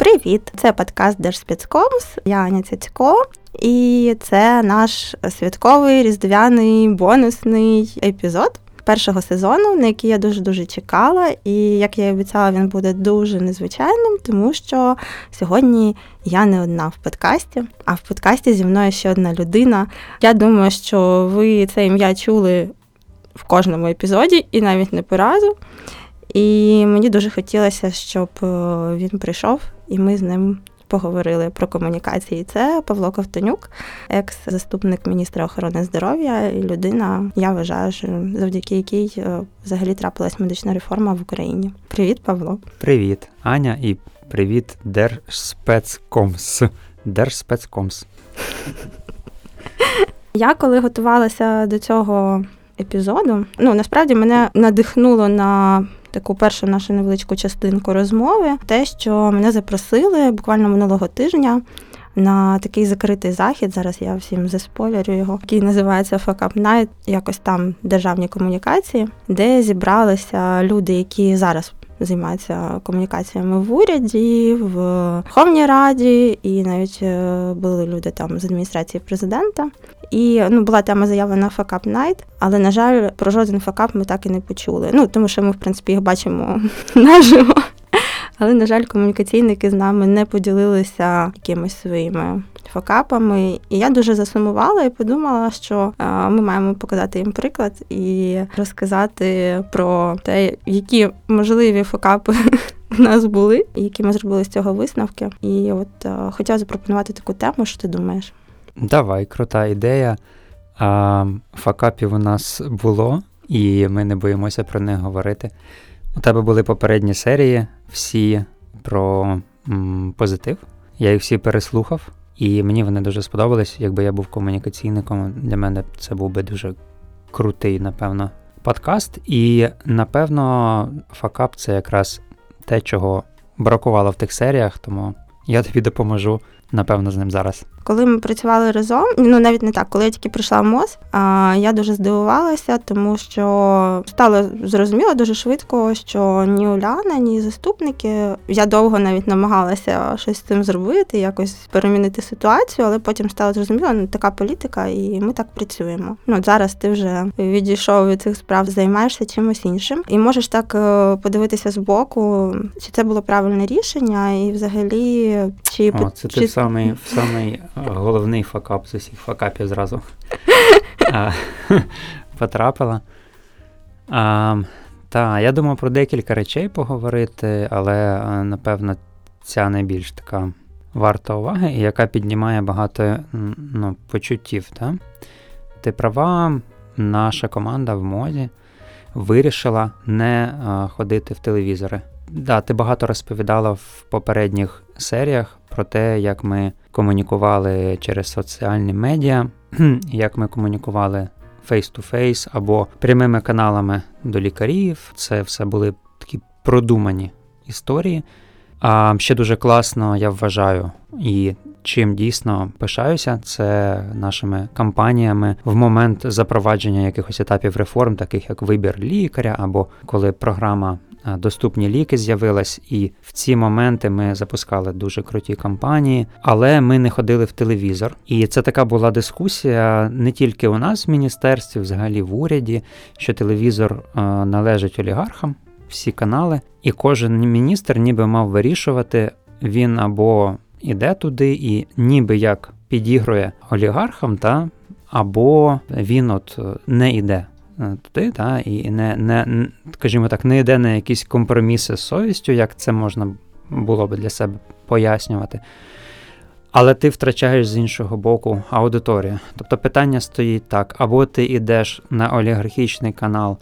Привіт! Це подкаст Держспецкомс. Я Аня Цяцько, і це наш святковий різдвяний бонусний епізод першого сезону, на який я дуже дуже чекала. І як я і обіцяла, він буде дуже незвичайним, тому що сьогодні я не одна в подкасті, а в подкасті зі мною ще одна людина. Я думаю, що ви це ім'я чули в кожному епізоді, і навіть не по разу. І мені дуже хотілося, щоб е, він прийшов, і ми з ним поговорили про комунікації. Це Павло Ковтонюк, екс-заступник міністра охорони здоров'я, і людина, я вважаю, що завдяки якій е, взагалі трапилась медична реформа в Україні. Привіт, Павло. Привіт, Аня, і привіт, Держспецкомс. Держспецкомс. Я коли готувалася до цього епізоду, ну насправді мене надихнуло на таку першу нашу невеличку частинку розмови, те, що мене запросили буквально минулого тижня. На такий закритий захід, зараз я всім заспойлерю його, який називається Fuck Up Night, якось там державні комунікації, де зібралися люди, які зараз займаються комунікаціями в уряді, в Верховній Раді, і навіть е, були люди там з адміністрації президента. І ну була тема заявлена факап night, але на жаль, про жоден факап ми так і не почули. Ну тому що ми, в принципі, їх бачимо наживо. Але, на жаль, комунікаційники з нами не поділилися якимись своїми факапами. І я дуже засумувала і подумала, що ми маємо показати їм приклад і розказати про те, які можливі факапи у нас були, які ми зробили з цього висновки. І от хотіла запропонувати таку тему, що ти думаєш. Давай, крута ідея. А, Факапів у нас було, і ми не боїмося про них говорити. У тебе були попередні серії, всі про м, позитив. Я їх всі переслухав, і мені вони дуже сподобались. Якби я був комунікаційником, для мене це був би дуже крутий, напевно, подкаст. І, напевно, факап це якраз те, чого бракувало в тих серіях, тому я тобі допоможу напевно, з ним зараз. Коли ми працювали разом, ну навіть не так, коли я тільки прийшла в МОЗ, я дуже здивувалася, тому що стало зрозуміло дуже швидко, що ні Уляна, ні заступники. Я довго навіть намагалася щось з цим зробити, якось перемінити ситуацію, але потім стало зрозуміло, ну така політика, і ми так працюємо. Ну зараз ти вже відійшов від цих справ, займаєшся чимось іншим, і можеш так е, подивитися з боку, чи це було правильне рішення, і взагалі чи О, це чи самий самий е, головний факап з усіх факапів зразу потрапила. Так, я думаю про декілька речей поговорити, але напевно ця найбільш така варта уваги, і яка піднімає багато ну, почуттів. Та? Ти права, наша команда в мозі вирішила не а, ходити в телевізори. Да, ти багато розповідала в попередніх серіях про те, як ми комунікували через соціальні медіа, як ми комунікували face-to-face або прямими каналами до лікарів. Це все були такі продумані історії. А ще дуже класно, я вважаю, і чим дійсно пишаюся, це нашими кампаніями в момент запровадження якихось етапів реформ, таких як вибір лікаря, або коли програма доступні ліки з'явилась, і в ці моменти ми запускали дуже круті кампанії, але ми не ходили в телевізор. І це така була дискусія не тільки у нас в міністерстві, взагалі в уряді, що телевізор належить олігархам, всі канали, і кожен міністр ніби мав вирішувати, він або іде туди, і ніби як підігрує олігархам, та або він от не йде. Е, туди, та, і не, не, скажімо так, не йде на якісь компроміси з совістю, як це можна було би для себе пояснювати. Але ти втрачаєш з іншого боку аудиторію. Тобто питання стоїть так: або ти йдеш на олігархічний канал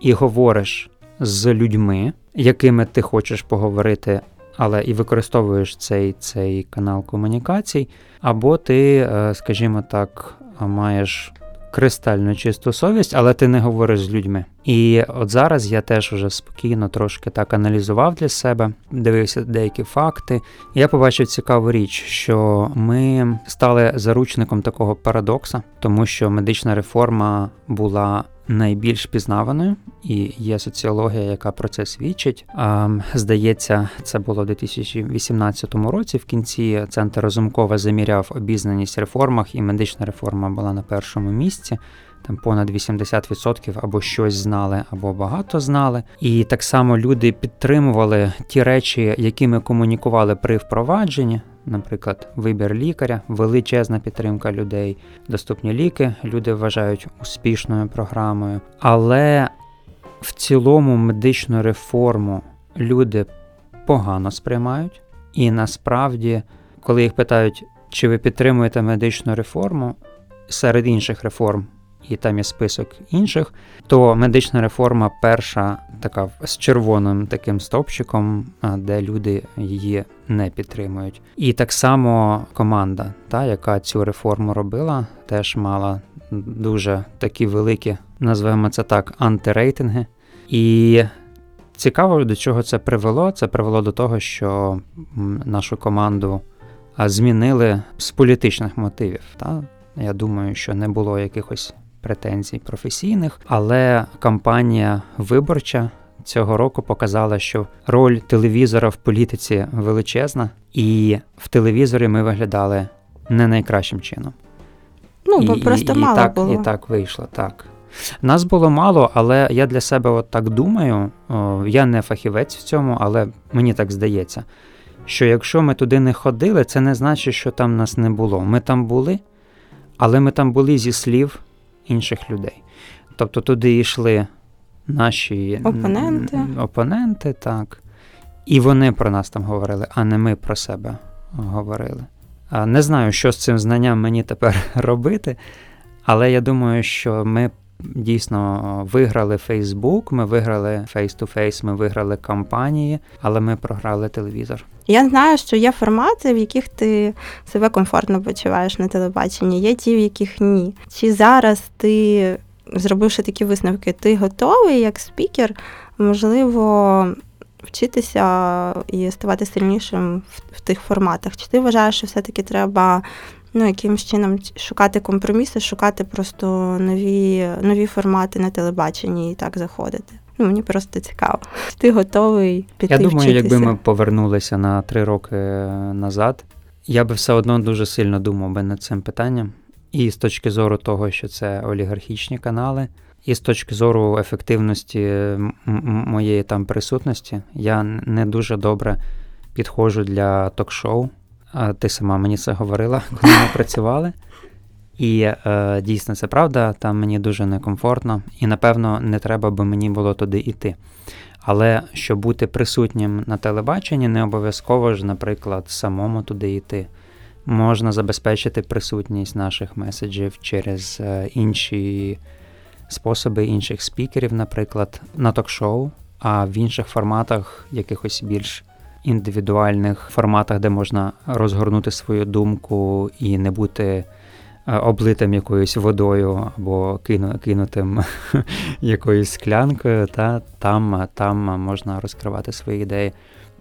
і говориш з людьми, якими ти хочеш поговорити, але і використовуєш цей, цей канал комунікацій, або ти, е, скажімо так, маєш кристально чисту совість, але ти не говориш з людьми. І от зараз я теж вже спокійно трошки так аналізував для себе, дивився деякі факти. Я побачив цікаву річ, що ми стали заручником такого парадокса, тому що медична реформа була найбільш пізнаваною, і є соціологія, яка про це свідчить. А, Здається, це було в 2018 році. В кінці центр Розумкова заміряв обізнаність реформах, і медична реформа була на першому місці. Там понад 80% або щось знали, або багато знали. І так само люди підтримували ті речі, які ми комунікували при впровадженні. Наприклад, вибір лікаря, величезна підтримка людей, доступні ліки. Люди вважають успішною програмою. Але в цілому медичну реформу люди погано сприймають. І насправді, коли їх питають, чи ви підтримуєте медичну реформу серед інших реформ і там є список інших, то медична реформа перша така з червоним таким стовпчиком, де люди її не підтримують. І так само команда, та, яка цю реформу робила, теж мала дуже такі великі, назвемо це так, антирейтинги. І цікаво, до чого це привело. Це привело до того, що нашу команду змінили з політичних мотивів. Та? Я думаю, що не було якихось претензій професійних, але кампанія виборча цього року показала, що роль телевізора в політиці величезна, і в телевізорі ми виглядали не найкращим чином. Ну, бо і, просто і, мало і так, було. І так вийшло, так. Нас було мало, але я для себе от так думаю. О, я не фахівець в цьому, але мені так здається, що якщо ми туди не ходили, це не значить, що там нас не було. Ми там були, але ми там були зі слів інших людей. Тобто туди йшли наші опоненти, опоненти так. І вони про нас там говорили, а не ми про себе говорили. Не знаю, що з цим знанням мені тепер робити, але я думаю, що ми дійсно виграли Фейсбук, ми виграли face-to-face, ми виграли кампанії, але ми програли телевізор. Я знаю, що є формати, в яких ти себе комфортно почуваєш на телебаченні, є ті, в яких ні. Чи зараз ти, зробивши такі висновки, ти готовий як спікер, можливо, вчитися і ставати сильнішим в тих форматах? Чи ти вважаєш, що все-таки треба ну, якимось чином шукати компроміси, шукати просто нові, нові формати на телебаченні і так заходити? Ну, Мені просто цікаво. Ти готовий піти Я думаю, вчитися? якби ми повернулися на три роки назад, я би все одно дуже сильно думав би над цим питанням. І з точки зору того, що це олігархічні канали, і з точки зору ефективності моєї там присутності, я не дуже добре підходжу для ток-шоу. Ти сама мені це говорила, коли ми працювали. І е, дійсно це правда, там мені дуже некомфортно, і напевно не треба би мені було туди йти. Але щоб бути присутнім на телебаченні, не обов'язково ж, наприклад, самому туди йти. Можна забезпечити присутність наших меседжів через е, інші способи інших спікерів, наприклад, на ток-шоу, а в інших форматах, якихось більш індивідуальних форматах, де можна розгорнути свою думку і не бути. Е, облитим якоюсь водою або кину, кинутим якоюсь склянкою, та там там можна розкривати свої ідеї.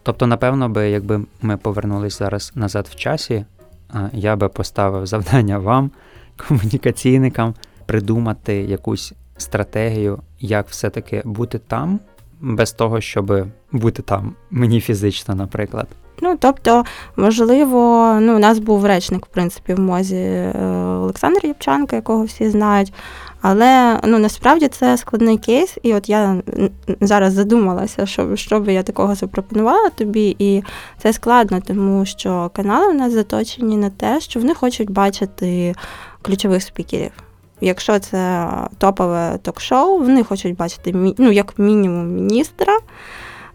Тобто, напевно, би, якби ми повернулись зараз назад в часі, е, я би поставив завдання вам, комунікаційникам, придумати якусь стратегію, як все-таки бути там, без того, щоб бути там мені фізично, наприклад. Ну, тобто, можливо, ну, у нас був речник, в принципі, в мозі е, Олександр Євчанка, якого всі знають. Але ну насправді це складний кейс, і от я зараз задумалася, що що би я такого запропонувала тобі, і це складно, тому що канали у нас заточені на те, що вони хочуть бачити ключових спікерів. Якщо це топове ток-шоу, вони хочуть бачити ну, як мінімум міністра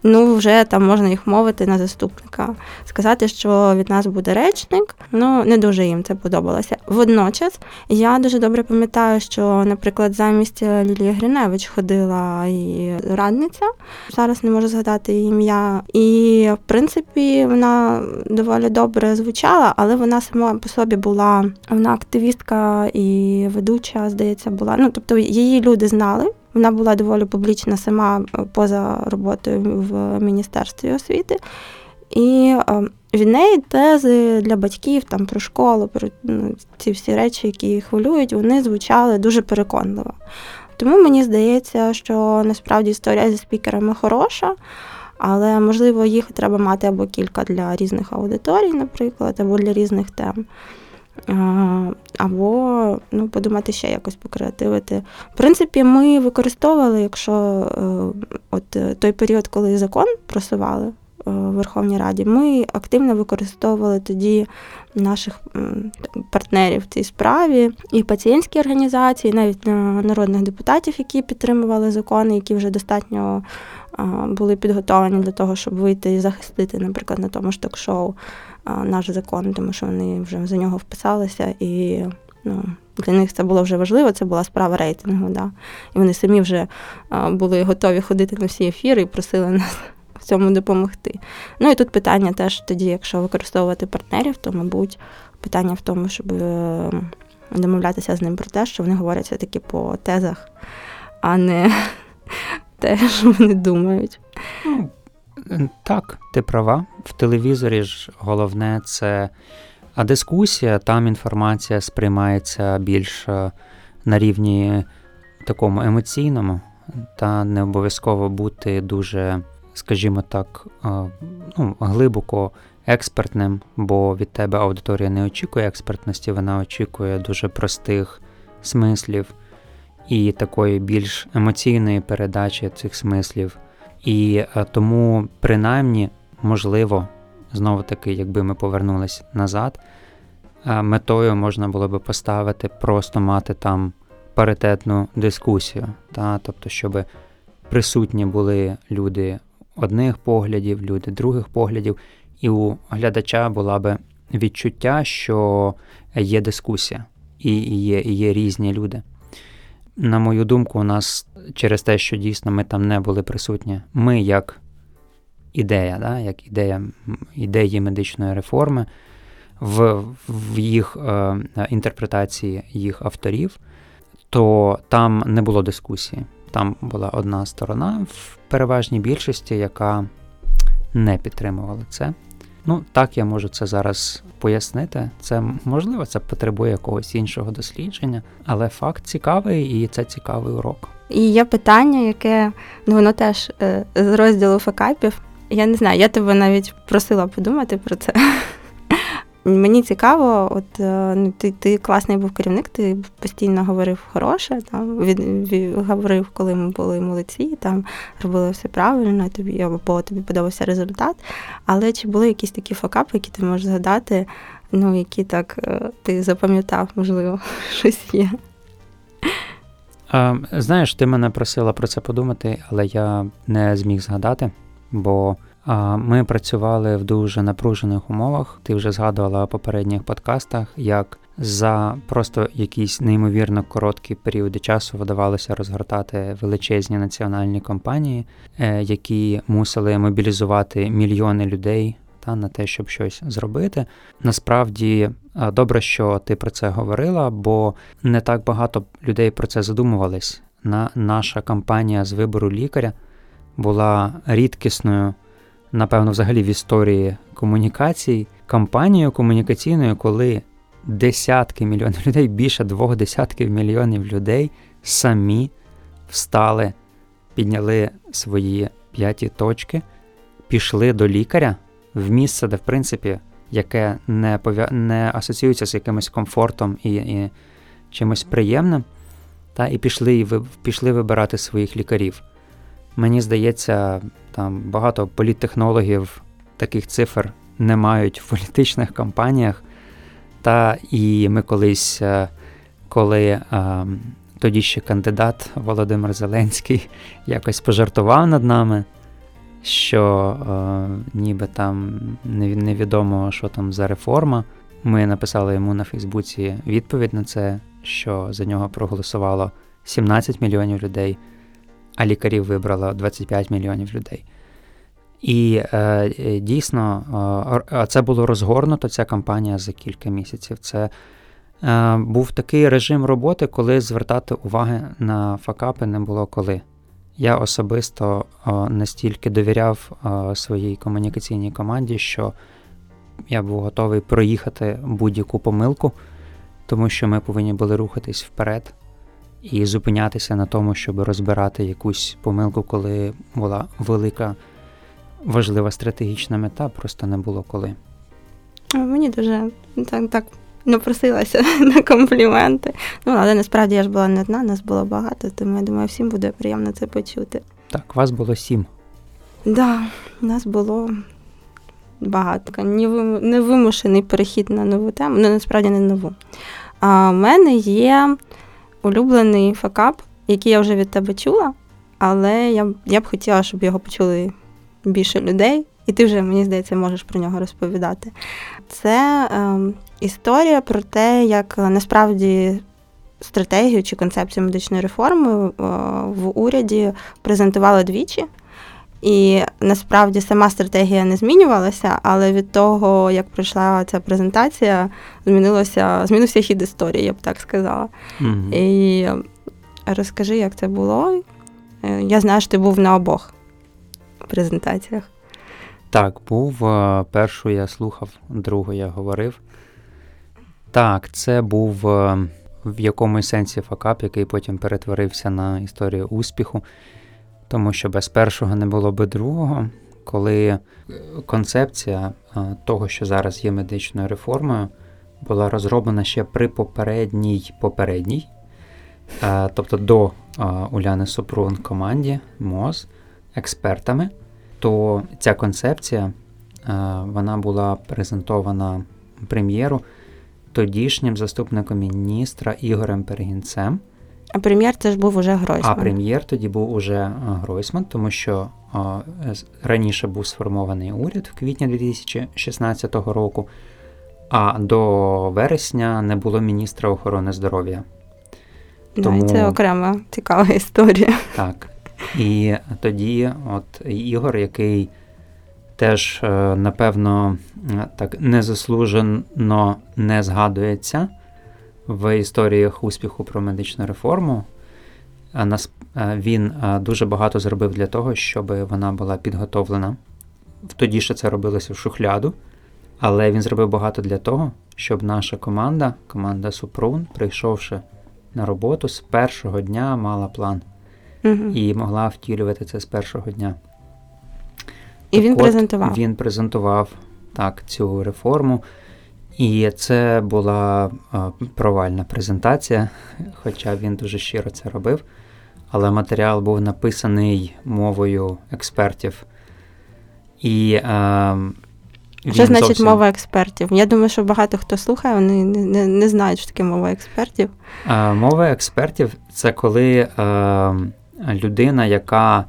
ну вже там можна їх мовити на заступника. Сказати, що від нас буде речник, ну не дуже їм це подобалося. Водночас я дуже добре пам'ятаю, що, наприклад, замість Лілії Гриневич ходила і радниця. Зараз не можу згадати її ім'я. І в принципі вона доволі добре звучала, але вона сама по собі була вона активістка і ведуча, здається, була. Ну тобто її люди знали Вона була доволі публічна сама поза роботою в Міністерстві освіти. І від неї тези для батьків там про школу, про ну, ці всі речі, які їх хвилюють, вони звучали дуже переконливо. Тому мені здається, що насправді історія зі спікерами хороша, але можливо їх треба мати або кілька для різних аудиторій, наприклад, або для різних тем. Або ну, подумати ще якось покреативити. В принципі, ми використовували, якщо е, от е, той період, коли закон просували, Е, Верховній Раді. Ми активно використовували тоді наших партнерів в цій справі, і пацієнтські організації, навіть народних депутатів, які підтримували закони, які вже достатньо були підготовлені для того, щоб вийти і захистити, наприклад, на тому ж ток-шоу наш закон, тому що вони вже за нього вписалися і. Ну, Для них це було вже важливо, це була справа рейтингу. Да. І вони самі вже були готові ходити на всі ефіри і просили нас в цьому допомогти. Ну і тут питання теж тоді, якщо використовувати партнерів, то, мабуть, питання в тому, щоб е, домовлятися з ним про те, що вони говорять все-таки по тезах, а не те, що вони думають. Так, ти права. В телевізорі ж головне це а дискусія, там інформація сприймається більш е, на рівні такому емоційному, та не обов'язково бути дуже скажімо так, ну, глибоко експертним, бо від тебе аудиторія не очікує експертності, вона очікує дуже простих смислів і такої більш емоційної передачі цих смислів. І тому, принаймні, можливо, знову таки, якби ми повернулись назад, метою можна було би поставити просто мати там паритетну дискусію, та? тобто, щоб присутні були люди одних поглядів, люди других поглядів, і у глядача була би відчуття, що є дискусія і є, і є різні люди. На мою думку, у нас через те, що дійсно ми там не були присутні, ми як ідея, да, як ідея ідеї медичної реформи, в в їх е, інтерпретації їх авторів, то там не було дискусії. Там була одна сторона в переважній більшості, яка не підтримувала це. Ну, так я можу це зараз пояснити. Це можливо, це потребує якогось іншого дослідження, але факт цікавий і це цікавий урок. І є питання, яке ну воно теж е, з розділу факапів. Я не знаю, я тебе навіть просила подумати про це. Мені цікаво, от е, ну, ти ти класний був керівник, ти постійно говорив хороше, там від, від, говорив, коли ми були молодці, там робили все правильно, тобі або тобі подобався результат. Але чи були якісь такі факапи, які ти можеш згадати, ну які так е, ти запам'ятав, можливо, щось є? Знаєш, ти мене просила про це подумати, але я не зміг згадати, бо. Ми працювали в дуже напружених умовах. Ти вже згадувала у попередніх подкастах, як за просто якісь неймовірно короткі періоди часу вдавалося розгортати величезні національні компанії, е, які мусили мобілізувати мільйони людей та на те, щоб щось зробити. Насправді добре, що ти про це говорила, бо не так багато людей про це задумувались. На наша кампанія з вибору лікаря була рідкісною напевно, взагалі в історії комунікацій, кампанією комунікаційною, коли десятки мільйонів людей, більше двох десятків мільйонів людей самі встали, підняли свої п'яті точки, пішли до лікаря в місце, де, в принципі, яке не пов'я... не асоціюється з якимось комфортом і, і чимось приємним, та і пішли, і ви... пішли вибирати своїх лікарів. Мені здається, там багато політтехнологів таких цифр не мають в політичних кампаніях. Та і ми колись, е, коли е, тоді ще кандидат Володимир Зеленський якось пожартував над нами, що е, ніби там невідомо, що там за реформа. Ми написали йому на Фейсбуці відповідь на це, що за нього проголосувало 17 мільйонів людей а лікарів вибрало 25 мільйонів людей. І е, дійсно, е, це було розгорнуто, ця кампанія за кілька місяців. Це Е, був такий режим роботи, коли звертати уваги на факапи не було коли. Я особисто е, настільки довіряв е, своїй комунікаційній команді, що я був готовий проїхати будь-яку помилку, тому що ми повинні були рухатись вперед і зупинятися на тому, щоб розбирати якусь помилку, коли була велика важлива стратегічна мета, просто не було коли. Мені дуже так так напросилася на компліменти. Ну, але насправді я ж була не одна, нас було багато, тому я думаю, всім буде приємно це почути. Так, вас було сім. Так, да, нас було багато. Невимушений перехід на нову тему, ну насправді не нову. А У мене є улюблений факап, який я вже від тебе чула, але я я б хотіла, щоб його почули більше людей, і ти вже, мені здається, можеш про нього розповідати. Це е, історія про те, як е, насправді стратегію чи концепцію медичної реформи е, в уряді презентували двічі. І насправді сама стратегія не змінювалася, але від того, як пройшла ця презентація, змінилося, змінився хід історії, я б так сказала. Mm-hmm. І розкажи, як це було. Е, я знаю, що ти був на обох презентаціях. Так, був. Е, першу я слухав, другу я говорив. Так, це був е, в якомусь сенсі факап, який потім перетворився на історію успіху, тому що без першого не було би другого, коли концепція того, що зараз є медичною реформою, була розроблена ще при попередній попередній, тобто до Уляни Супрун команді МОЗ експертами то ця концепція е, вона була презентована прем'єру тодішнім заступником міністра Ігорем Пергінцем. А прем'єр це ж був уже Гройсман. А прем'єр тоді був уже е, Гройсман, тому що е, раніше був сформований уряд в квітні 2016 року, а до вересня не було міністра охорони здоров'я. Тому... Це окрема цікава історія. Так. І тоді, от Ігор, який теж, е, напевно, так незаслужено не згадується в історіях успіху про медичну реформу, він дуже багато зробив для того, щоб вона була підготовлена. Тоді ще це робилося в шухляду, але він зробив багато для того, щоб наша команда, команда Супрун, прийшовши на роботу, з першого дня мала план угу. і могла втілювати це з першого дня. І так він от, презентував. Він презентував так цю реформу. І це була провальна презентація, хоча він дуже щиро це робив. Але матеріал був написаний мовою експертів. І а, він Що значить зовсім... мова експертів? Я думаю, що багато хто слухає, вони не не, не знають, що таке мова експертів. А, Мова експертів це коли а, людина, яка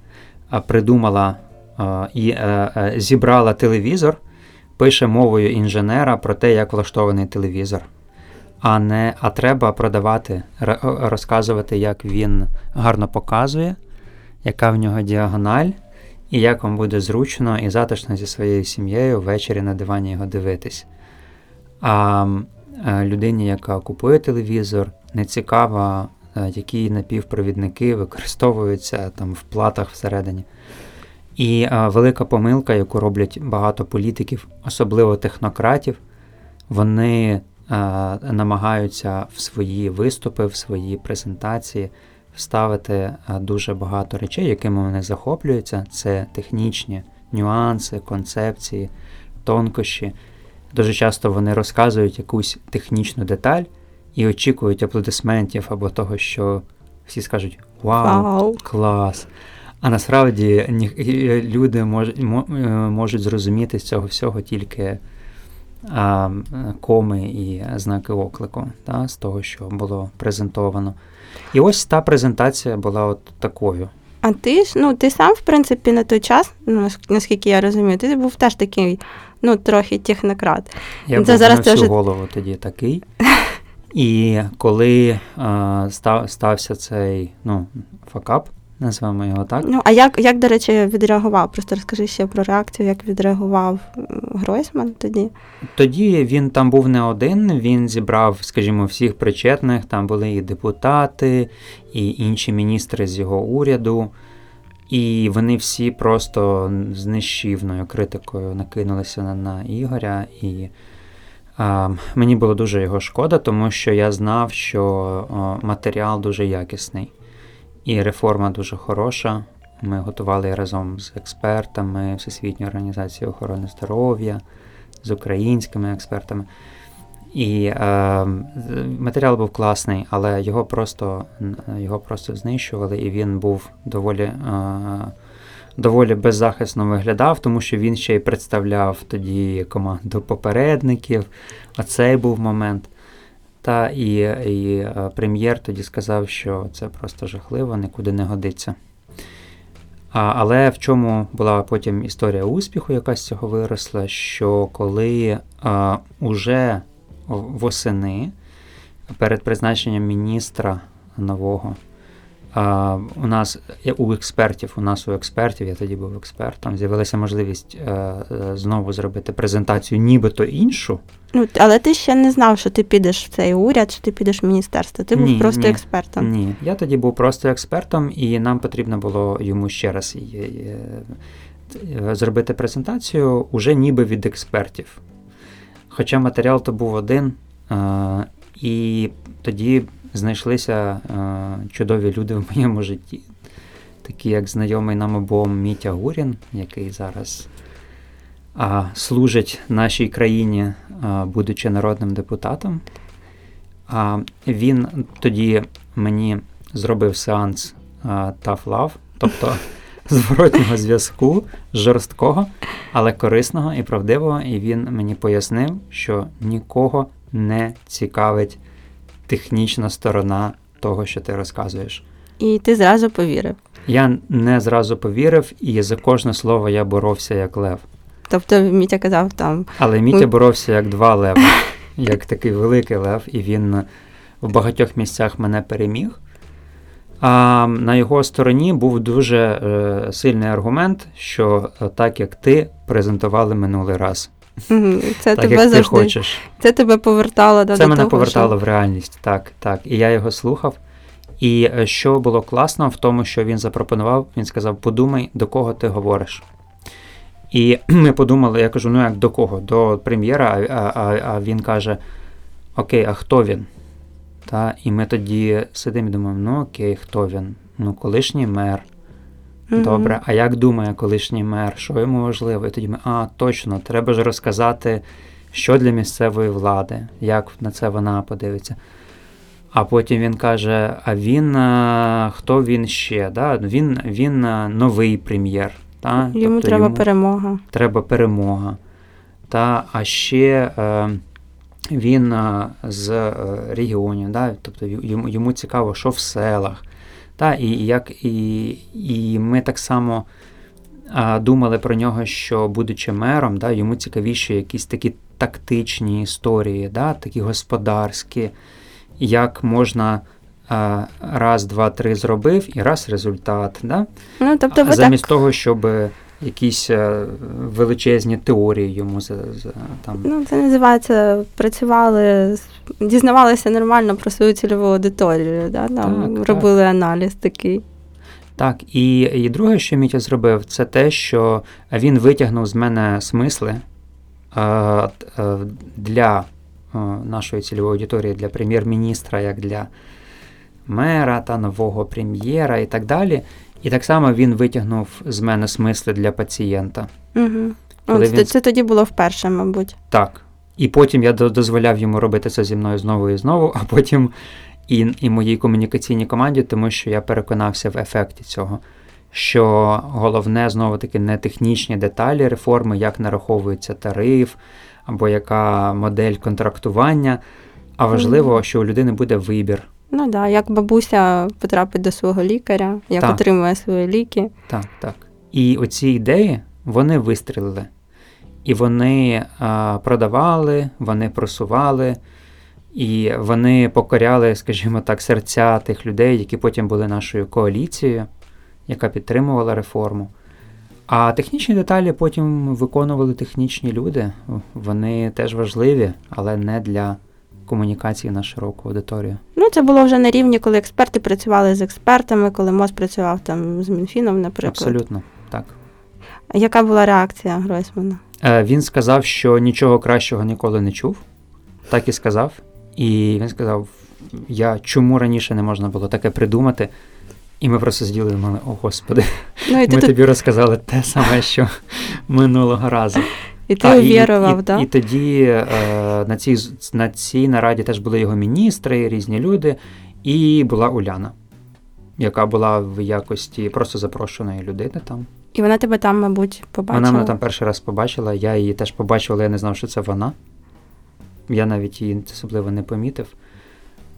придумала і е, е, зібрала телевізор, пише мовою інженера про те, як влаштований телевізор. А не а треба продавати, розказувати, як він гарно показує, яка в нього діагональ, і як вам буде зручно і затишно зі своєю сім'єю ввечері на дивані його дивитись. А людині, яка купує телевізор, не цікава Е, які напівпровідники використовуються там в платах всередині. І а, е, велика помилка, яку роблять багато політиків, особливо технократів, вони а, е, намагаються в свої виступи, в свої презентації вставити а, дуже багато речей, якими вони захоплюються. Це технічні нюанси, концепції, тонкощі. Дуже часто вони розказують якусь технічну деталь і очікують аплодисментів або того, що всі скажуть Вау, Вау. клас! А насправді люди можуть е, можуть зрозуміти з цього всього тільки а, коми і знаки оклику, та, з того, що було презентовано. І ось та презентація була от такою. А ти ж ну ти сам, в принципі, на той час, ну наскільки я розумію, ти був теж такий, ну, трохи технократ. Я Це був зараз на всю вже... голову тоді такий. І коли а, став, стався цей ну, факап Назвемо його так. Ну, а як, як, до речі, відреагував? Просто розкажи ще про реакцію, як відреагував Гройсман тоді. Тоді він там був не один, він зібрав, скажімо, всіх причетних. Там були і депутати, і інші міністри з його уряду. І вони всі просто з нищівною критикою накинулися на, на Ігоря. І а, мені було дуже його шкода, тому що я знав, що о, матеріал дуже якісний. І реформа дуже хороша. Ми готували разом з експертами Всесвітньої організації охорони здоров'я, з українськими експертами. І е, матеріал був класний, але його просто його просто знищували, і він був доволі е, доволі беззахисно виглядав, тому що він ще й представляв тоді команду попередників. Оцей був момент. Та і, і е, прем'єр тоді сказав, що це просто жахливо, нікуди не годиться. А, Але в чому була потім історія успіху, яка з цього виросла, що коли а, уже восени перед призначенням міністра нового а, У нас у експертів, у нас у експертів, я тоді був експертом, з'явилася можливість а, е, е, знову зробити презентацію, нібито іншу. Ну, Але ти ще не знав, що ти підеш в цей уряд, що ти підеш в міністерство. Ти ні, був просто ні, експертом. Ні, я тоді був просто експертом, і нам потрібно було йому ще раз зробити презентацію уже ніби від експертів. Хоча матеріал то був один, а, і тоді знайшлися е, чудові люди в моєму житті, такі як знайомий нам обом Мітя Гурін, який зараз а, служить нашій країні, а, будучи народним депутатом. А, Він тоді мені зробив сеанс а, Tough Love, тобто зворотнього зв'язку, жорсткого, але корисного і правдивого. І він мені пояснив, що нікого не цікавить технічна сторона того, що ти розказуєш. І ти зразу повірив. Я не зразу повірив, і за кожне слово я боровся як лев. Тобто Мітя казав там. Але Мітя боровся як два лева, як такий великий лев, і він в багатьох місцях мене переміг. А на його стороні був дуже е, сильний аргумент, що е, так як ти презентували минулий раз. Це так, тебе як завжди, ти хочеш. Це тебе повертало до Це мене того, повертало що... в реальність, так, так. І я його слухав. І е, що було класно в тому, що він запропонував, він сказав: подумай, до кого ти говориш. І ми подумали, я кажу, ну як до кого? До прем'єра, а а, а він каже: Окей, а хто він? Та, І ми тоді сидимо і думаємо, ну окей, хто він? Ну, колишній мер. Добре, а як думає колишній мер, що йому важливо? І тоді ми, а, точно, треба ж розказати, що для місцевої влади, як на це вона подивиться. А потім він каже: А він а, хто він ще? Да? Він він а, новий прем'єр. Та? Йому тобто треба йому перемога. Треба перемога. Та? А ще е, він а, з е, регіонів, да? тобто йому, йому цікаво, що в селах. Та, І як, і, і ми так само а, думали про нього, що, будучи мером, да, йому цікавіші якісь такі тактичні історії, да, такі господарські, як можна раз, два, три зробив і раз результат. Да? Ну, тобто ви Замість так... того, щоб якісь е, величезні теорії йому за, за там. Ну, це називається працювали, дізнавалися нормально про свою цільову аудиторію, да? там так, робили так. аналіз такий. Так, і і друге, що Мітя зробив, це те, що він витягнув з мене смисли е, е, для е, нашої цільової аудиторії, для прем'єр-міністра, як для мера та нового прем'єра і так далі. І так само він витягнув з мене смисли для пацієнта. Угу. От, він... Це тоді було вперше, мабуть. Так. І потім я дозволяв йому робити це зі мною знову і знову, а потім і і моїй комунікаційній команді, тому що я переконався в ефекті цього. Що головне, знову таки, не технічні деталі реформи, як нараховується тариф, або яка модель контрактування, а важливо, що у людини буде вибір. Ну так, да, як бабуся потрапить до свого лікаря, як так. отримує свої ліки. Так, так. І оці ідеї вони вистрілили. І вони а, продавали, вони просували, і вони покоряли, скажімо так, серця тих людей, які потім були нашою коаліцією. яка підтримувала реформу. А технічні деталі потім виконували технічні люди. Вони теж важливі, але не для комунікації на широку аудиторію. Ну, це було вже на рівні, коли експерти працювали з експертами, коли МОЗ працював там з Мінфіном, наприклад. Абсолютно, так. Яка була реакція Гройсмана? Е, Він сказав, що нічого кращого ніколи не чув. Так і сказав. І він сказав: я чому раніше не можна було таке придумати? І ми просто сиділи і думали, о Господи, Ну, і ми тут, тобі розказали те саме, що минулого разу. І ти увірував, і, да? і, і тоді е, на, цій, на цій нараді теж були його міністри, різні люди, і була Уляна, яка була в якості просто запрошеної людини там. І вона тебе там, мабуть, побачила. Вона мене там перший раз побачила, я її теж побачив, але я не знав, що це вона. Я навіть її особливо не помітив.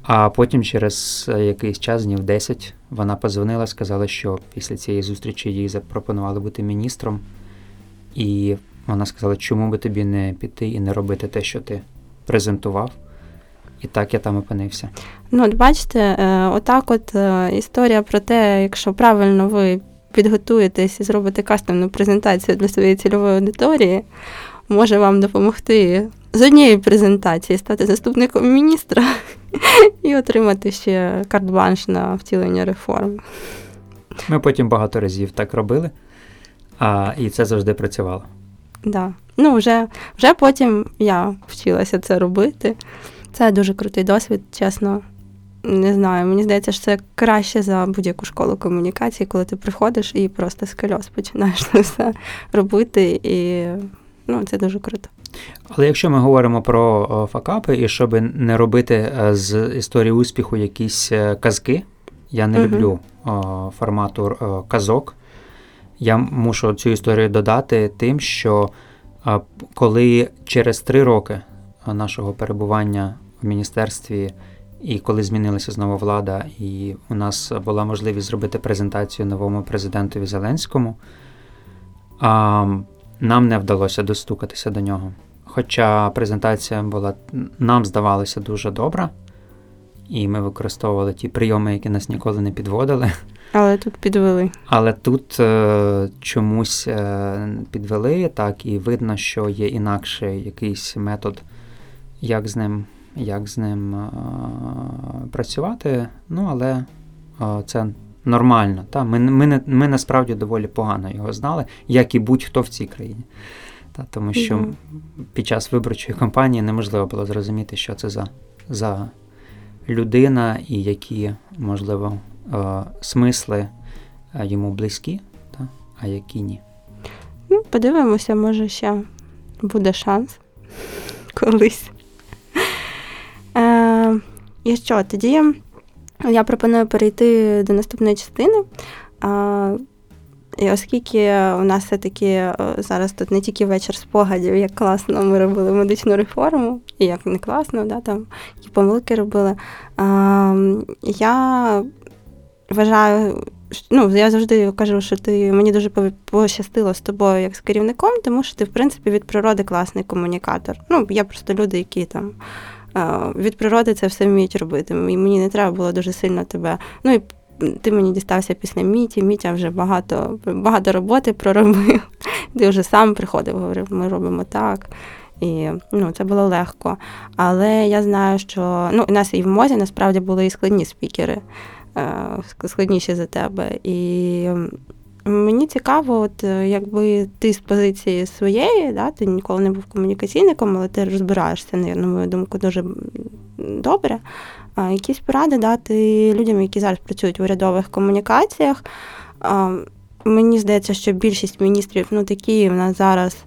А потім, через е, якийсь час, днів 10, вона позвонила, сказала, що після цієї зустрічі їй запропонували бути міністром. І вона сказала, чому би тобі не піти і не робити те, що ти презентував. І так я там опинився. Ну, от бачите, е, отак от е, історія про те, якщо правильно ви підготуєтесь і зробите кастомну презентацію для своєї цільової аудиторії, може вам допомогти з однієї презентації стати заступником міністра і отримати ще карт-бланш на втілення реформ. Ми потім багато разів так робили, а, і це завжди працювало. Да. Ну, вже, вже потім я вчилася це робити. Це дуже крутий досвід, чесно. Не знаю, мені здається, що це краще за будь-яку школу комунікації, коли ти приходиш і просто з кольос починаєш це все робити. І ну, це дуже круто. Але якщо ми говоримо про факапи, і щоб не робити е, з історії успіху якісь е, казки, я не Мгм. люблю о, формату казок. Я мушу цю історію додати тим, що коли через три роки нашого перебування в міністерстві, і коли змінилася знову влада, і у нас була можливість зробити презентацію новому президентові Зеленському, нам не вдалося достукатися до нього. Хоча презентація була, нам здавалося, дуже добра, і ми використовували ті прийоми, які нас ніколи не підводили. Але тут підвели. Але тут е, чомусь е, підвели так, і видно, що є інакший якийсь метод, як з ним, як з ним е, працювати. Ну, але е, це нормально. Та? Ми, ми, не- ми насправді доволі погано його знали, як і будь-хто в цій країні. Та? Тому що Мгм. під час виборчої кампанії неможливо було зрозуміти, що це за, за людина і які, можливо, е, смисли е, йому близькі, та? а які ні. Ну, подивимося, може ще буде шанс колись. Е, і що, тоді я пропоную перейти до наступної частини. І оскільки у нас все-таки е, зараз тут не тільки вечір спогадів, як класно ми робили медичну реформу, і як не класно, да, там, які помилки робили. А, я вважаю, ну, я завжди кажу, що ти мені дуже пощастило з тобою як з керівником, тому що ти, в принципі, від природи класний комунікатор. Ну, є просто люди, які там е, від природи це все вміють робити. І мені не треба було дуже сильно тебе. Ну і ти мені дістався після Міті. Мітя вже багато, багато роботи проробив. Ти вже сам приходив, говорив, ми робимо так. І ну, це було легко. Але я знаю, що ну, у нас і в мозі насправді були і складні спікери, е, складніші за тебе. І мені цікаво, от якби ти з позиції своєї, да, ти ніколи не був комунікаційником, але ти розбираєшся, на мою думку, дуже добре. Якісь поради дати людям, які зараз працюють в урядових комунікаціях. Мені здається, що більшість міністрів ну, такі в нас зараз.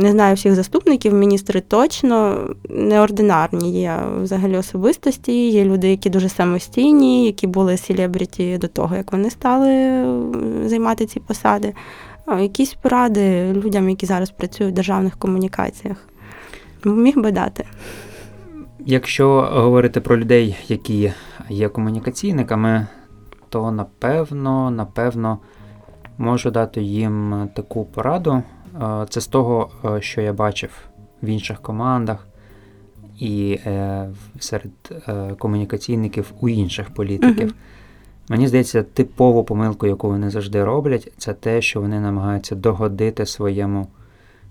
Не знаю всіх заступників, міністри точно неординарні. Є взагалі особистості, є люди, які дуже самостійні, які були селебріті до того, як вони стали займати ці посади. Якісь поради людям, які зараз працюють в державних комунікаціях. Міг би дати. Якщо говорити про людей, які є комунікаційниками, то напевно, напевно, можу дати їм таку пораду. Е, Це з того, е, що я бачив в інших командах і е, серед комунікаційників у інших політиків. Мгм. Мені здається, типову помилку, яку вони завжди роблять, це те, що вони намагаються догодити своєму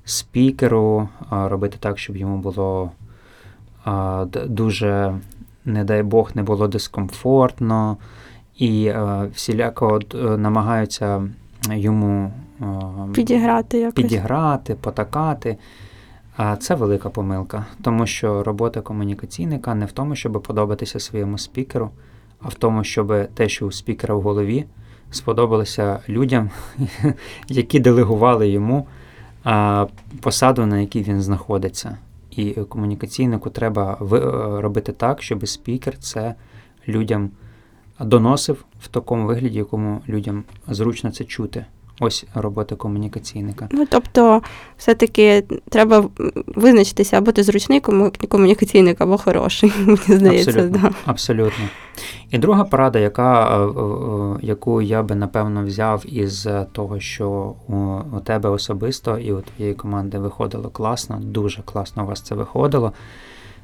спікеру, робити так, щоб йому було дуже, не дай Бог, не було дискомфортно, і всіляко е, намагаються йому Підіграти якось. підіграти, потакати. А це велика помилка, тому що робота комунікаційника не в тому, щоб подобатися своєму спікеру, а в тому, щоб те, що у спікера в голові, сподобалося людям, які делегували йому посаду, на якій він знаходиться. І комунікаційнику треба е, робити так, щоб спікер це людям доносив в такому вигляді, якому людям зручно це чути. Ось робота комунікаційника. Ну, тобто, все-таки треба визначитися, або ти зручний кому- комунікаційник, або хороший, мені здається. Абсолютно. Да. Абсолютно. І друга порада, яка, е, е, е, яку я би напевно взяв із того, що у, тебе особисто і у твоєї команди виходило класно, дуже класно у вас це виходило,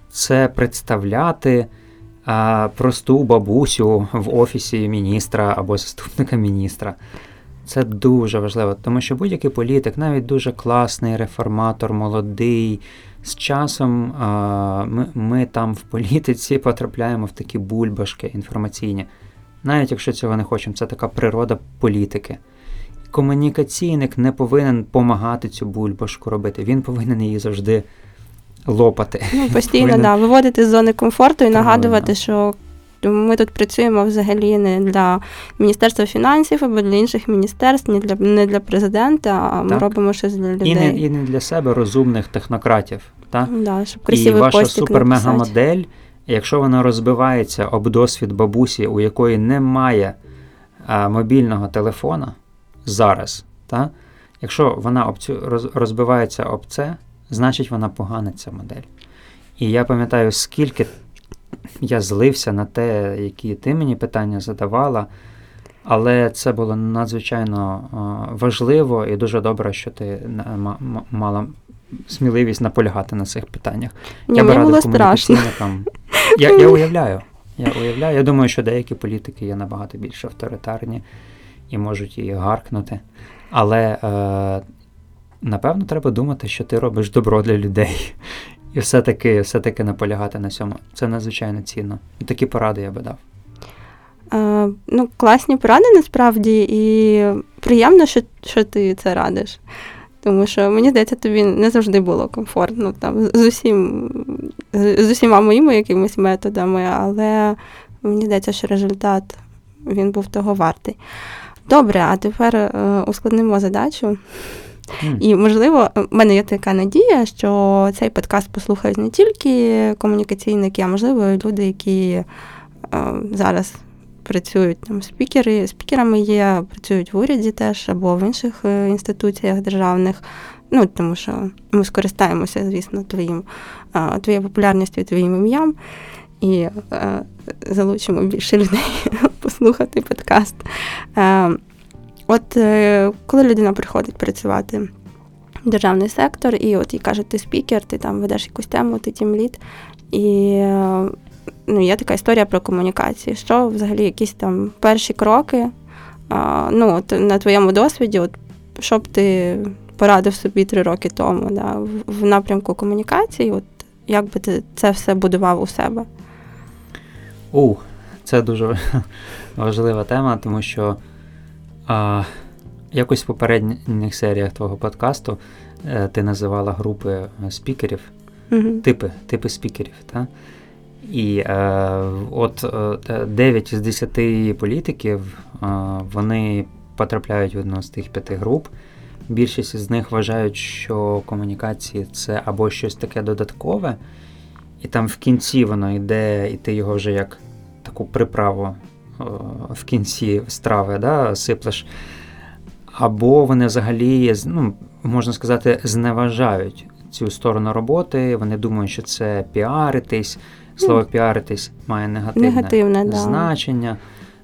це представляти просту бабусю в офісі міністра або заступника міністра. Це дуже важливо, тому що будь-який політик, навіть дуже класний реформатор, молодий, з часом а, ми, ми там в політиці потрапляємо в такі бульбашки інформаційні. Навіть якщо цього не хочемо, це така природа політики. Комунікаційник не повинен допомагати цю бульбашку робити, він повинен її завжди лопати. Ну, постійно, Повинен- да, виводити з зони комфорту і Правильно. нагадувати, що ми тут працюємо взагалі не для Міністерства фінансів або для інших міністерств, не для, не для президента, а ми Так. робимо щось для людей. І не, і не для себе розумних технократів. Та? Да, щоб І ваша супер-мега-модель, якщо вона розбивається об досвід бабусі, у якої немає а, мобільного телефона зараз, та? якщо вона об цю, роз, розбивається об це, значить вона погана ця модель. І я пам'ятаю, скільки я злився на те, які ти мені питання задавала, але це було надзвичайно важливо і дуже добре, що ти мала сміливість наполягати на цих питаннях. Ні, я би радив комунікаційникам. Я, я уявляю. Я уявляю. Я думаю, що деякі політики є набагато більш авторитарні і можуть її гаркнути. Але е, напевно треба думати, що ти робиш добро для людей. І все-таки, все-таки наполягати на цьому. Це надзвичайно цінно. І такі поради я би дав. Е, ну, класні поради насправді, і приємно, що, що ти це радиш. Тому що мені здається, тобі не завжди було комфортно там з усім, з усіма моїми якимись методами, але мені здається, що результат він був того вартий. Добре, а тепер е, ускладнимо задачу. І, можливо, в мене є така надія, що цей подкаст послухають не тільки комунікаційники, а можливо, люди, які е, зараз працюють там спікери, спікерами є, працюють в уряді теж або в інших е, інституціях державних. Ну, тому що ми скористаємося, звісно, твоїм, е, твоєю популярністю твоїм ім'ям. І залучимо більше людей послухати подкаст. От е, коли людина приходить працювати в державний сектор, і от їй кажуть, ти спікер, ти там ведеш якусь тему, ти тімлід. І ну, є така історія про комунікації. Що взагалі якісь там перші кроки, ну, от, на твоєму досвіді, от, що б ти порадив собі три роки тому да, в, напрямку комунікації, от, як би ти це все будував у себе? У, це дуже важлива тема, тому що а, якось в попередніх серіях твого подкасту е, ти називала групи е, спікерів, Угу. типи, типи спікерів. Та? І е, от е, 9 з 10 політиків е, вони потрапляють в одну з тих п'яти груп. Більшість з них вважають, що комунікації це або щось таке додаткове, і там в кінці воно йде, і ти його вже як таку приправу в кінці страви да, сиплеш. Або вони взагалі, ну, можна сказати, зневажають цю сторону роботи. Вони думають, що це піаритись. Слово піаритись має негативне, Негативне, да. значення.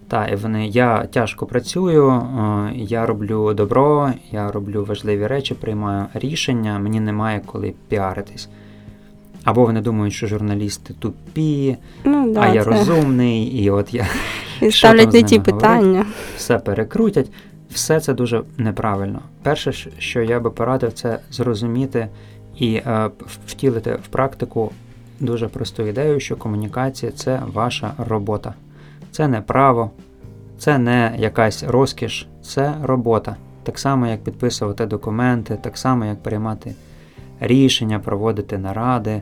Та, і вони, я тяжко працюю, е, я роблю добро, я роблю важливі речі, приймаю рішення, мені немає коли піаритись. Або вони думають, що журналісти тупі, Ну, да, а я це- розумний, і от я, І що ставлять там з не ті ними питання. все перекрутять. Все це дуже неправильно. Перше, що я би порадив, це зрозуміти і е, втілити в практику дуже просту ідею, що комунікація це ваша робота. Це не право, це не якась розкіш, це робота. Так само, як підписувати документи, так само, як приймати рішення, проводити наради.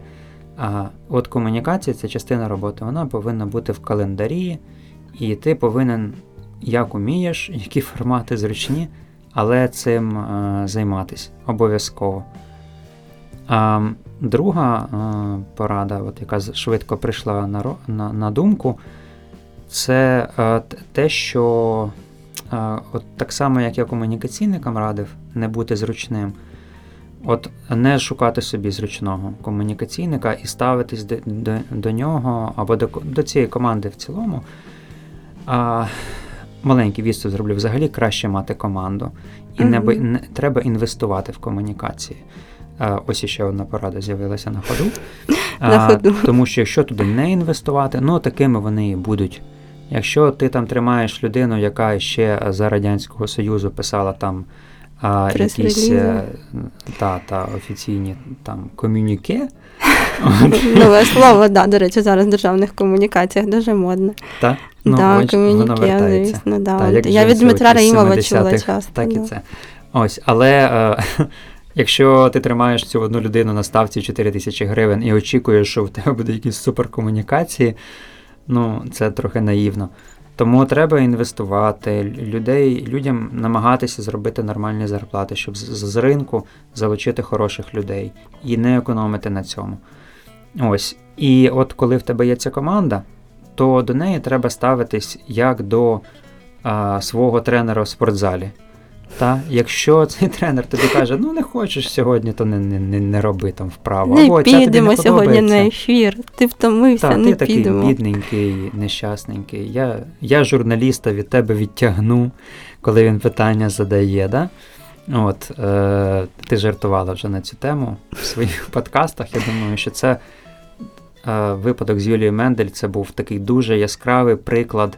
А от комунікація це частина роботи. Вона повинна бути в календарі, і ти повинен як умієш, які формати зручні, але цим е, займатися обов'язково. А, друга е, порада, от, яка швидко прийшла на, на, на думку, це е, те, що е, от так само, як я комунікаційникам радив, не бути зручним. От не шукати собі зручного комунікаційника і ставитись до, до, до нього або до, до цієї команди в цілому. А, маленький відступ зроблю. Взагалі краще мати команду. І не, Мгм. не треба інвестувати в комунікації. А, ось іще одна порада з'явилася на ходу. На ходу. Тому що якщо туди не інвестувати, ну такими вони і будуть. Якщо ти там тримаєш людину, яка ще за Радянського Союзу писала там а, якісь е, та, та, офіційні там комюніке, Нове слово, да, до речі, зараз в державних комунікаціях дуже модне. та, ну, да, воно комюніке, звісно, да. Та, як я від Дмитра Раїмова чула 70-х, часто. Так і це. Ось, але е, якщо ти тримаєш цю одну людину на ставці 4 тисячі гривень і очікуєш, що в тебе буде якісь суперкомунікації, ну це трохи наївно. Тому треба інвестувати людей, людям намагатися зробити нормальні зарплати, щоб з, з ринку залучити хороших людей і не економити на цьому. Ось. І от коли в тебе є ця команда, то до неї треба ставитись як до а, свого тренера в спортзалі. Та якщо цей тренер тобі каже, ну не хочеш сьогодні, то не, не, не, роби там вправо. Не або підемо не сьогодні на ефір. Ти втомився, Та, не ти такий бідненький, нещасненький. Я, я журналіста від тебе відтягну, коли він питання задає. Да? От, е, ти жартувала вже на цю тему в своїх подкастах. Я думаю, що це випадок з Юлією Мендель. Це був такий дуже яскравий приклад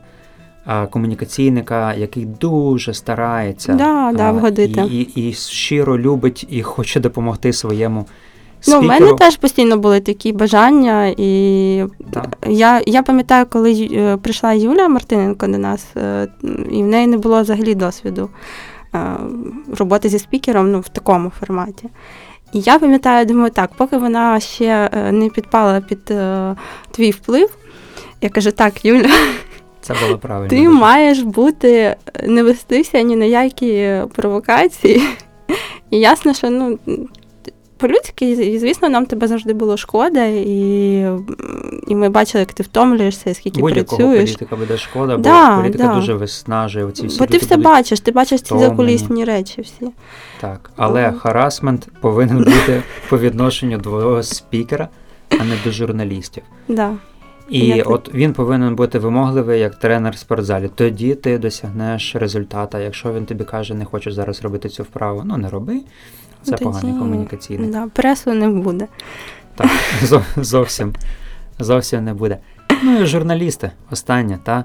е, комунікаційника, який дуже старається Да, да, е, вгодити. І, і, і щиро любить і хоче допомогти своєму. Ну, в мене теж постійно були такі бажання, і Так. я, я пам'ятаю, коли е, прийшла Юлія Мартиненко до нас, е, і в неї не було взагалі досвіду е, роботи зі спікером ну, в такому форматі. І я пам'ятаю, думаю, так, поки вона ще е, не підпала під е, твій вплив, я кажу, так, Юля, Це було правильно. ти дуже. маєш бути, не вестися ні на які провокації. І ясно, що ну. По-людськи, і, звісно, нам тебе завжди було шкода, і, і ми бачили, як ти втомлюєшся, і скільки Будь-якого працюєш. політика буде шкода, бо Да, політика да. дуже виснажує. Оці всі Бо ти все бачиш, ти бачиш ці закулісні речі всі. Так, але Ага. харасмент повинен бути по відношенню до спікера, а не до журналістів. Да. І Я так- от він повинен бути вимогливий як тренер в спортзалі. Тоді ти досягнеш результата. Якщо він тобі каже, не хочеш зараз робити цю вправу, ну не роби. Це Тоді- поганий комунікаційник. Да, пресу не буде. Так, зовсім, зовсім не буде. Ну і журналісти, останнє, та?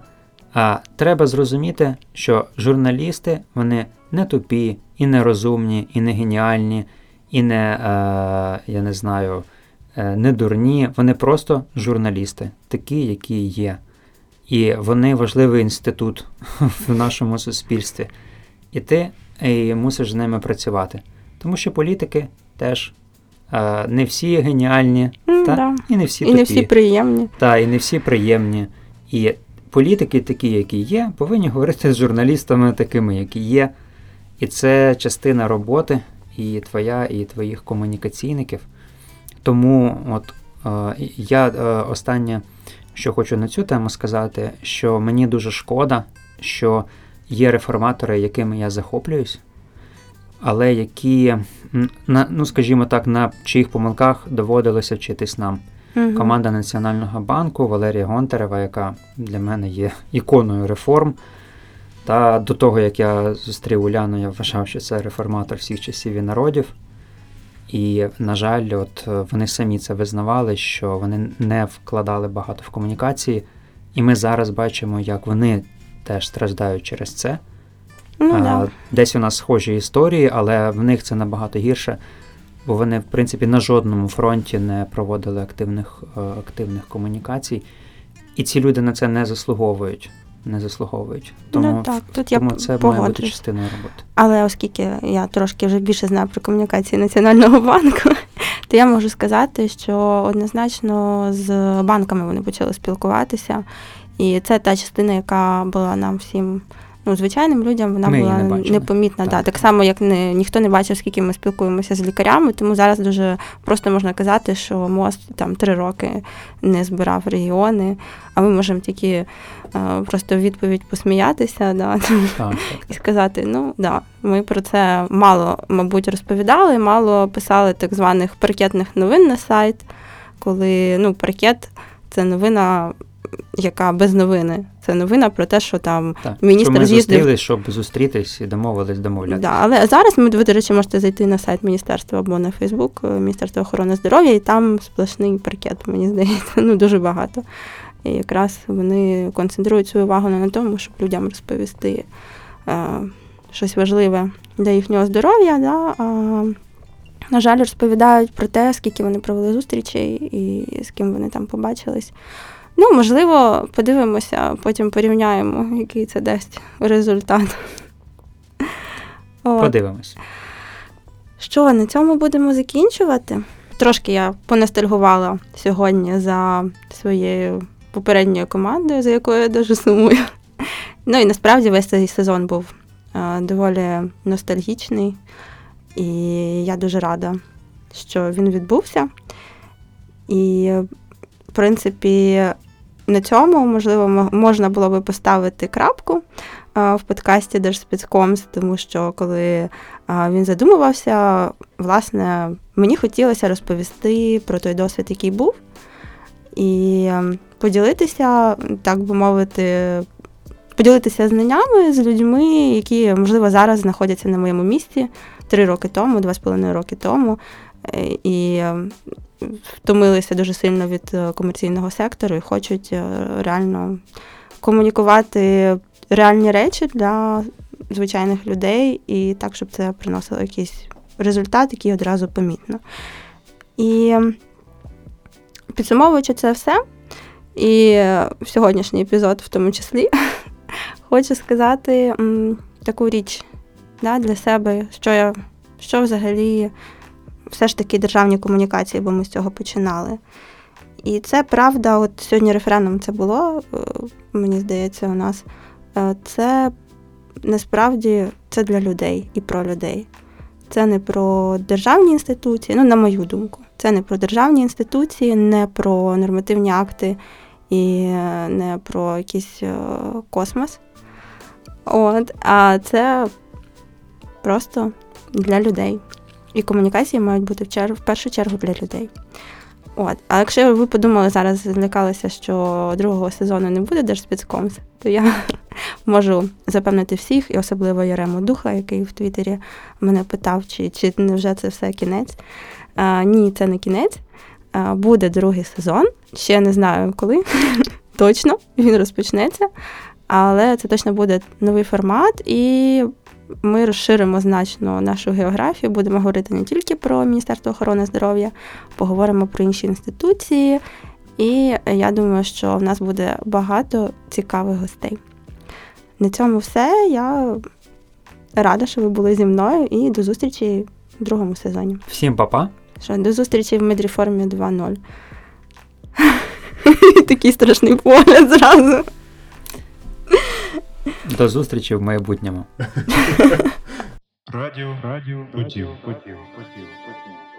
А треба зрозуміти, що журналісти вони не тупі, і не розумні, і не геніальні, і не, е, я не знаю, е, не дурні. Вони просто журналісти, такі, які є. І вони важливий інститут в нашому суспільстві. І ти е, мусиш з ними працювати. Тому що політики теж е, не всі геніальні, М, та? да. і не всі І тупі. не всі приємні. Та, і не всі приємні. І політики, такі, які є, повинні говорити з журналістами такими, які є. І це частина роботи, і твоя, і твоїх комунікаційників. Тому от е, я е, останнє, що хочу на цю тему сказати, що мені дуже шкода, що є реформатори, якими я захоплююсь, але які, на, ну скажімо так, на чиїх помилках доводилося вчитись нам Мгм. команда Національного банку Валерія Гонтарева, яка для мене є іконою реформ. Та до того, як я зустрів Уляну, я вважав, що це реформатор всіх часів і народів. І, на жаль, от е, вони самі це визнавали, що вони не вкладали багато в комунікації, І ми зараз бачимо, як вони теж страждають через це. Ну, да. Десь у нас схожі історії, але в них це набагато гірше, бо вони, в принципі, на жодному фронті не проводили активних, е, активних комунікацій. І ці люди на це не заслуговують. Не заслуговують. Тому, ну так, тут я тому це має бути частиною роботи. Але оскільки я трошки вже більше знаю про комунікації Національного банку, то я можу сказати, що однозначно з банками вони почали спілкуватися. І це та частина, яка була нам всім, ну, звичайним людям, вона Ми була не непомітна. Так. Да. Так само, як не, ніхто не бачив, скільки ми спілкуємося з лікарями, тому зараз дуже просто можна казати, що мост там три роки не збирав регіони, а ми можемо тільки е, просто в відповідь посміятися. Да. Так, так. І сказати, ну да, ми про це мало, мабуть, розповідали, мало писали так званих паркетних новин на сайт, коли ну, паркет це новина, яка без новини. Це новина про те, що там так. Міністр Що ми з'їздив- зустрілись, щоб зустрітись і домовились домовлятися. Да, але зараз ми, ви, до речі, можете зайти на сайт міністерства або на Фейсбук е, Міністерства охорони здоров'я, і там сплошний паркет, мені здається, ну дуже багато. І якраз вони концентрують свою увагу не на тому, щоб людям розповісти е, щось важливе для їхнього здоров'я. Да, а, на жаль, розповідають про те, скільки вони провели зустрічей і з ким вони там побачились. Ну, можливо, подивимося, потім порівняємо, який це дасть результат. От. Подивимось. Що, на цьому будемо закінчувати? Трошки я поностальгувала сьогодні за своєю попередньою командою, за якою я дуже сумую. Ну і насправді весь цей сезон був е, доволі ностальгічний, і я дуже рада, що він відбувся. І, принципі, на цьому, можливо, можна було би поставити крапку е, в подкасті Держспецкомс, тому що коли він задумувався, власне, мені хотілося розповісти про той досвід, який був, і ем, поділитися, так би мовити, поділитися знаннями з людьми, які, можливо, зараз знаходяться на моєму місці три роки тому, два з половиною роки тому, е, і ем, втомилися дуже сильно від е, комерційного сектору і хочуть е, реально комунікувати реальні речі для звичайних людей, і так, щоб це приносило якийсь результат, який одразу помітно. І підсумовуючи це все, і е, сьогоднішній епізод в тому числі, хочу сказати таку річ да, для себе, що я що взагалі все ж таки державні комунікації, бо ми з цього починали. І це правда, от сьогодні референдум це було, е, мені здається, у нас. Е, Це насправді це для людей і про людей. Це не про державні інституції, ну, на мою думку, це не про державні інституції, не про нормативні акти і е, не про якийсь космос. От, а це просто для людей. І комунікації мають бути в, чергу, в першу чергу для людей. От. А якщо ви подумали зараз, злякалися, що другого сезону не буде Держспецкомс, то я можу запевнити всіх, і особливо Ярему Духа, який в Твіттері мене питав, чи, чи невже це все кінець. А, ні, це не кінець. А, буде другий сезон. Ще не знаю коли. точно він розпочнеться. Але це точно буде новий формат, і ми розширимо значно нашу географію. Будемо говорити не тільки про Міністерство охорони здоров'я, поговоримо про інші інституції. І я думаю, що в нас буде багато цікавих гостей. На цьому все. Я рада, що ви були зі мною, і до зустрічі в другому сезоні. Всім па-па. Що, до зустрічі в Медріформі 2.0. Такий страшний погляд зразу. До зустрічі в майбутньому. Радіо, радіо, потів, потів, потів, потім.